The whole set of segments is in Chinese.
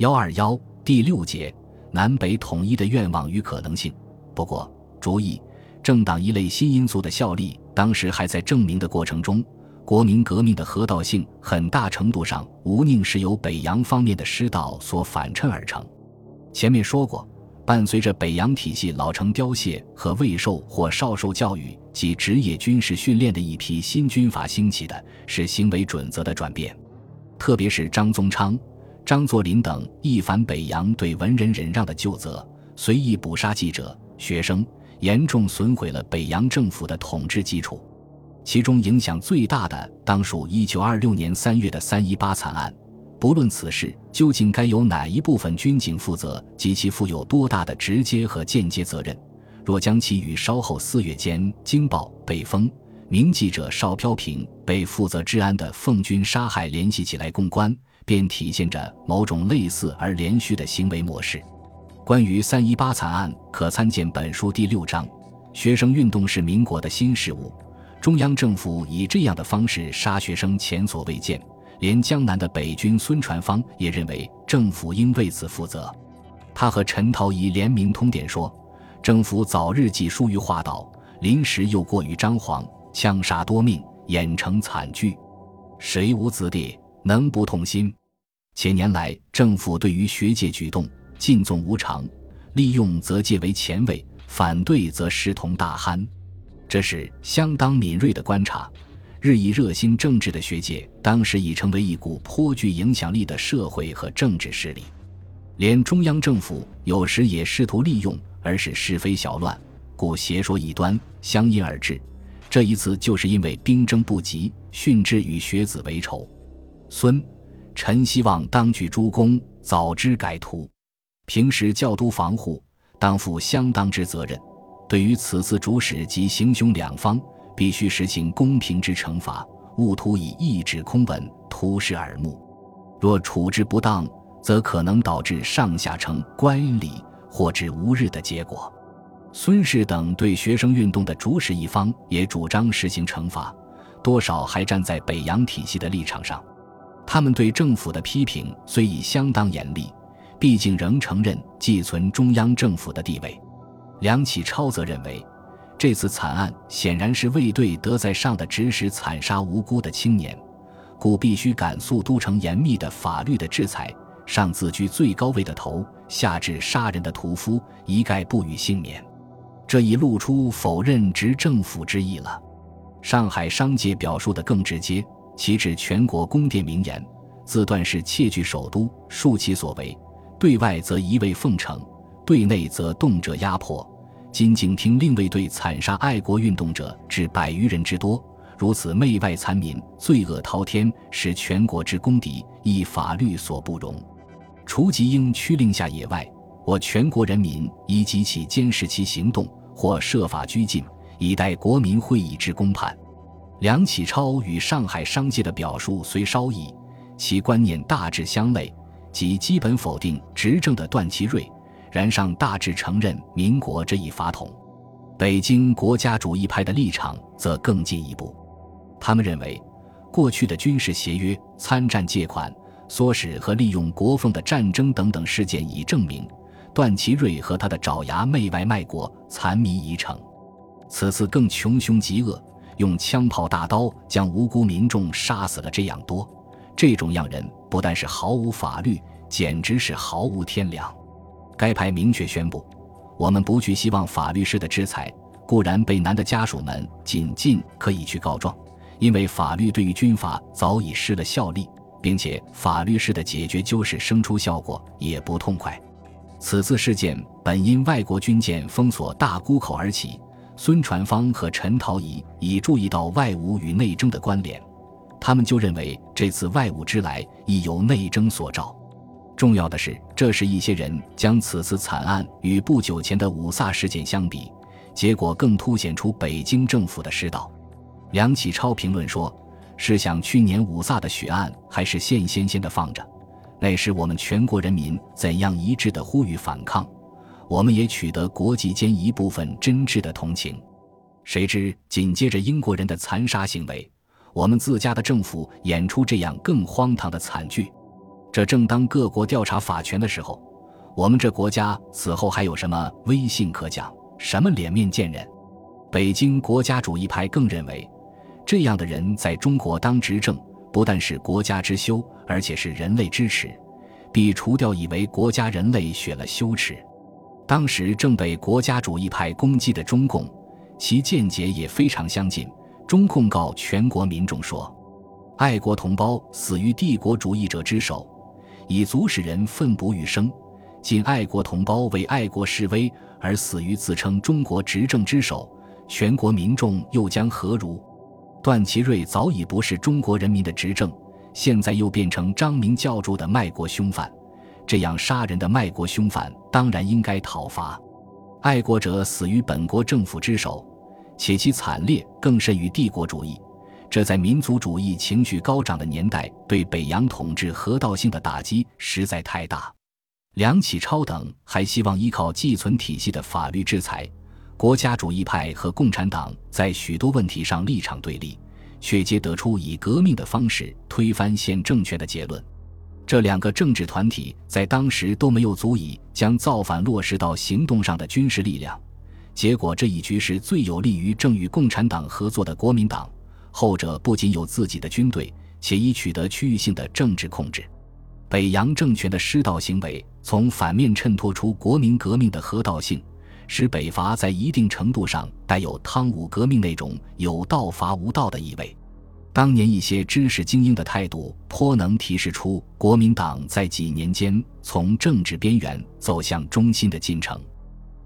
幺二幺第六节南北统一的愿望与可能性。不过，注意、政党一类新因素的效力，当时还在证明的过程中。国民革命的合道性，很大程度上无宁是由北洋方面的师道所反衬而成。前面说过，伴随着北洋体系老成凋谢和未受或少受教育及职业军事训练的一批新军阀兴起的是行为准则的转变，特别是张宗昌、张作霖等一反北洋对文人忍让的旧则，随意捕杀记者、学生，严重损毁了北洋政府的统治基础。其中影响最大的，当属1926年3月的三一八惨案。不论此事究竟该由哪一部分军警负责及其负有多大的直接和间接责任，若将其与稍后四月间《京报》北风名记者邵飘萍被负责治安的奉军杀害联系起来共观，便体现着某种类似而连续的行为模式。关于三一八惨案，可参见本书第六章：学生运动是民国的新事物。中央政府以这样的方式杀学生前所未见，连江南的北军孙传芳也认为政府应为此负责。他和陈陶仪联名通电说：“政府早日既疏于化导，临时又过于张狂，枪杀多命，演成惨剧，谁无子弟能不痛心？且年来政府对于学界举动尽纵无常，利用则借为前卫，反对则视同大憨。”这是相当敏锐的观察。日益热心政治的学界，当时已成为一股颇具影响力的社会和政治势力。连中央政府有时也试图利用，而使是非小乱，故邪说异端相因而至。这一次就是因为兵争不及，训之与学子为仇。孙、臣希望当局诸公早知改图，平时教督防护，当负相当之责任。对于此次主使及行凶两方，必须实行公平之惩罚，勿图以一纸空文图示耳目。若处置不当，则可能导致上下成乖离或至无日的结果。孙氏等对学生运动的主使一方也主张实行惩罚，多少还站在北洋体系的立场上。他们对政府的批评虽已相当严厉，毕竟仍承认寄存中央政府的地位。梁启超则认为，这次惨案显然是卫队德在上的指使惨杀无辜的青年，故必须赶速都城严密的法律的制裁，上自居最高位的头，下至杀人的屠夫，一概不予幸免。这已露出否认执政府之意了。上海商界表述的更直接，其指全国宫殿名言，自断是窃据首都，恕其所为；对外则一味奉承。对内则动辄压迫，今警听另未对惨杀爱国运动者至百余人之多，如此媚外残民，罪恶滔天，使全国之公敌，亦法律所不容。除即应驱令下野外，我全国人民宜集起监视其行动，或设法拘禁，以待国民会议之公判。梁启超与上海商界的表述虽稍异，其观念大致相类，即基本否定执政的段祺瑞。然上大致承认民国这一法统，北京国家主义派的立场则更进一步。他们认为，过去的军事协约、参战借款、唆使和利用国奉的战争等等事件已证明，段祺瑞和他的爪牙媚外卖国，残民已成。此次更穷凶极恶，用枪炮大刀将无辜民众杀死了这样多，这种样人不但是毫无法律，简直是毫无天良。该派明确宣布，我们不去希望法律式的制裁。固然被难的家属们仅尽可以去告状，因为法律对于军阀早已失了效力，并且法律式的解决就是生出效果也不痛快。此次事件本因外国军舰封锁大沽口而起，孙传芳和陈陶仪已注意到外侮与内争的关联，他们就认为这次外侮之来亦由内争所召。重要的是，这是一些人将此次惨案与不久前的五卅事件相比，结果更凸显出北京政府的失道。梁启超评论说：“试想去年五卅的血案还是现鲜鲜的放着，那时我们全国人民怎样一致的呼吁反抗，我们也取得国际间一部分真挚的同情。谁知紧接着英国人的残杀行为，我们自家的政府演出这样更荒唐的惨剧。”这正当各国调查法权的时候，我们这国家此后还有什么威信可讲？什么脸面见人？北京国家主义派更认为，这样的人在中国当执政，不但是国家之羞，而且是人类之耻，必除掉以为国家人类雪了羞耻。当时正被国家主义派攻击的中共，其见解也非常相近。中共告全国民众说：“爱国同胞死于帝国主义者之手，已足使人奋不欲生；今爱国同胞为爱国示威而死于自称中国执政之手，全国民众又将何如？”段祺瑞早已不是中国人民的执政，现在又变成张明教主的卖国凶犯。这样杀人的卖国凶犯，当然应该讨伐。爱国者死于本国政府之手，且其惨烈更甚于帝国主义。这在民族主义情绪高涨的年代，对北洋统治合道性的打击实在太大。梁启超等还希望依靠寄存体系的法律制裁。国家主义派和共产党在许多问题上立场对立，却皆得出以革命的方式推翻现政权的结论。这两个政治团体在当时都没有足以将造反落实到行动上的军事力量，结果这一局势最有利于正与共产党合作的国民党，后者不仅有自己的军队，且已取得区域性的政治控制。北洋政权的失道行为，从反面衬托出国民革命的合道性，使北伐在一定程度上带有汤武革命那种有道伐无道的意味。当年一些知识精英的态度，颇能提示出国民党在几年间从政治边缘走向中心的进程。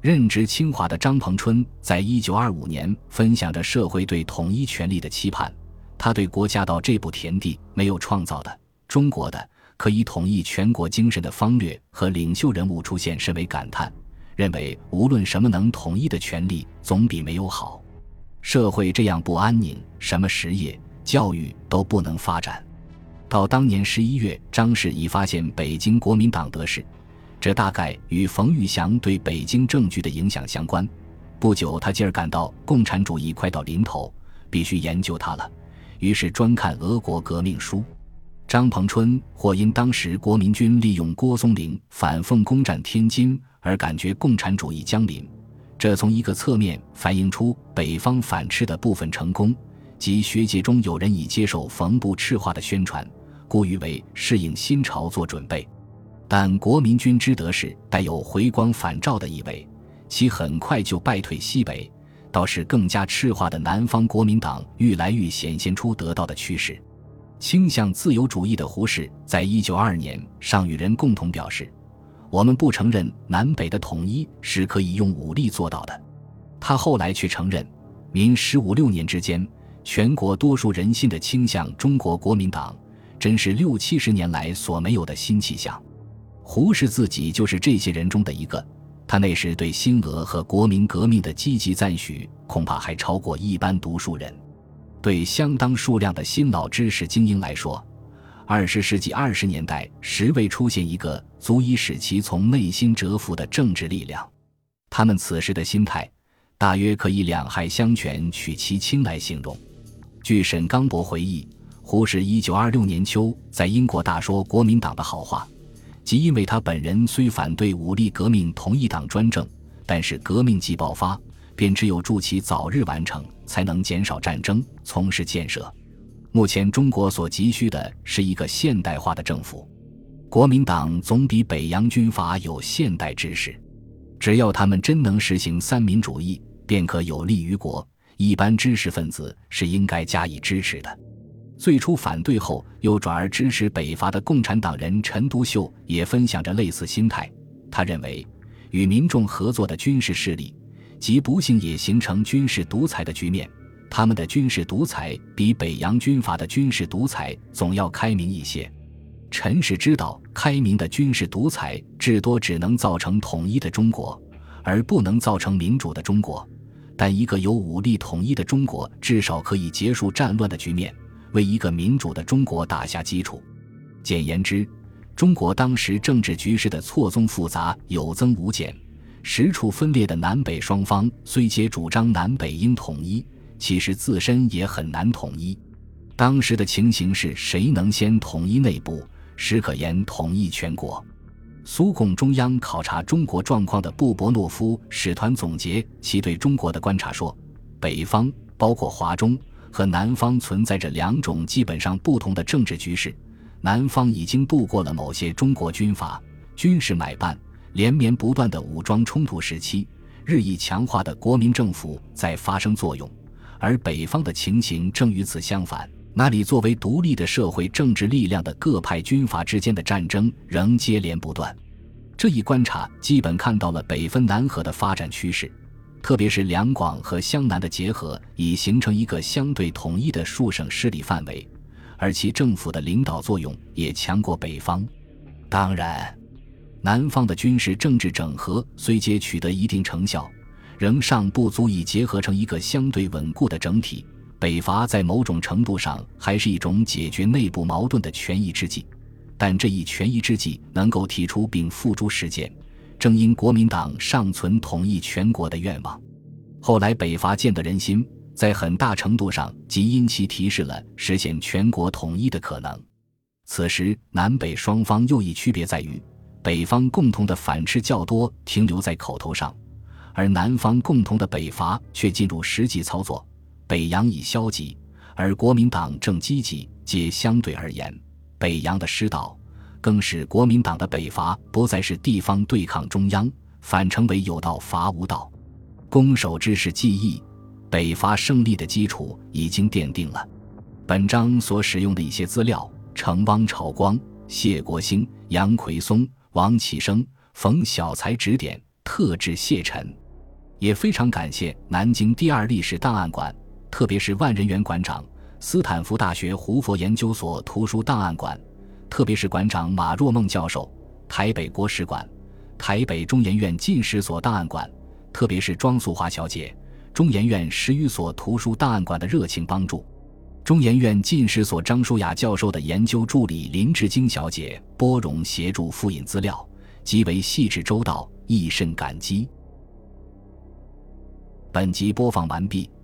任职清华的张彭春，在一九二五年分享着社会对统一权力的期盼。他对国家到这步田地没有创造的中国的可以统一全国精神的方略和领袖人物出现，甚为感叹，认为无论什么能统一的权力，总比没有好。社会这样不安宁，什么实业？教育都不能发展。到当年十一月，张氏已发现北京国民党得势，这大概与冯玉祥对北京政局的影响相关。不久，他进而感到共产主义快到临头，必须研究它了，于是专看俄国革命书。张彭春或因当时国民军利用郭松龄反奉攻占天津而感觉共产主义将临，这从一个侧面反映出北方反斥的部分成功。即学界中有人已接受冯不赤化的宣传，故誉为适应新潮做准备。但国民军之得势带有回光返照的意味，其很快就败退西北，倒是更加赤化的南方国民党愈来愈显现出得到的趋势。倾向自由主义的胡适在一九二二年上与人共同表示：“我们不承认南北的统一是可以用武力做到的。”他后来却承认，民十五六年之间。全国多数人心的倾向，中国国民党真是六七十年来所没有的新气象。胡适自己就是这些人中的一个。他那时对新俄和国民革命的积极赞许，恐怕还超过一般读书人。对相当数量的新老知识精英来说，二十世纪二十年代时未出现一个足以使其从内心折服的政治力量。他们此时的心态，大约可以两害相权取其轻来形容。据沈刚博回忆，胡适一九二六年秋在英国大说国民党的好话，即因为他本人虽反对武力革命同一党专政，但是革命既爆发，便只有助其早日完成，才能减少战争，从事建设。目前中国所急需的是一个现代化的政府，国民党总比北洋军阀有现代知识，只要他们真能实行三民主义，便可有利于国。一般知识分子是应该加以支持的。最初反对后又转而支持北伐的共产党人陈独秀也分享着类似心态。他认为，与民众合作的军事势力，即不幸也形成军事独裁的局面。他们的军事独裁比北洋军阀的军事独裁总要开明一些。陈氏知道，开明的军事独裁至多只能造成统一的中国，而不能造成民主的中国。但一个有武力统一的中国，至少可以结束战乱的局面，为一个民主的中国打下基础。简言之，中国当时政治局势的错综复杂有增无减，十处分裂的南北双方虽皆主张南北应统一，其实自身也很难统一。当时的情形是谁能先统一内部，实可言统一全国。苏共中央考察中国状况的布伯诺夫使团总结其对中国的观察说：北方包括华中和南方存在着两种基本上不同的政治局势。南方已经度过了某些中国军阀、军事买办连绵不断的武装冲突时期，日益强化的国民政府在发生作用，而北方的情形正与此相反。那里作为独立的社会政治力量的各派军阀之间的战争仍接连不断，这一观察基本看到了北分南合的发展趋势，特别是两广和湘南的结合已形成一个相对统一的数省势力范围，而其政府的领导作用也强过北方。当然，南方的军事政治整合虽皆取得一定成效，仍尚不足以结合成一个相对稳固的整体。北伐在某种程度上还是一种解决内部矛盾的权宜之计，但这一权宜之计能够提出并付诸实践，正因国民党尚存统一全国的愿望。后来北伐见得人心，在很大程度上即因其提示了实现全国统一的可能。此时南北双方又一区别在于，北方共同的反斥较多停留在口头上，而南方共同的北伐却进入实际操作。北洋已消极，而国民党正积极，皆相对而言，北洋的失道，更使国民党的北伐不再是地方对抗中央，反成为有道伐无道。攻守之势既易，北伐胜利的基础已经奠定了。本章所使用的一些资料，程汪朝光、谢国兴、杨奎松、王启生、冯小才指点，特致谢晨。也非常感谢南京第二历史档案馆。特别是万人园馆长、斯坦福大学胡佛研究所图书档案馆，特别是馆长马若梦教授、台北国史馆、台北中研院进士所档案馆，特别是庄素华小姐、中研院十余所图书档案馆的热情帮助，中研院进士所张淑雅教授的研究助理林志晶小姐拨冗协助复印资料，极为细致周到，亦甚感激。本集播放完毕。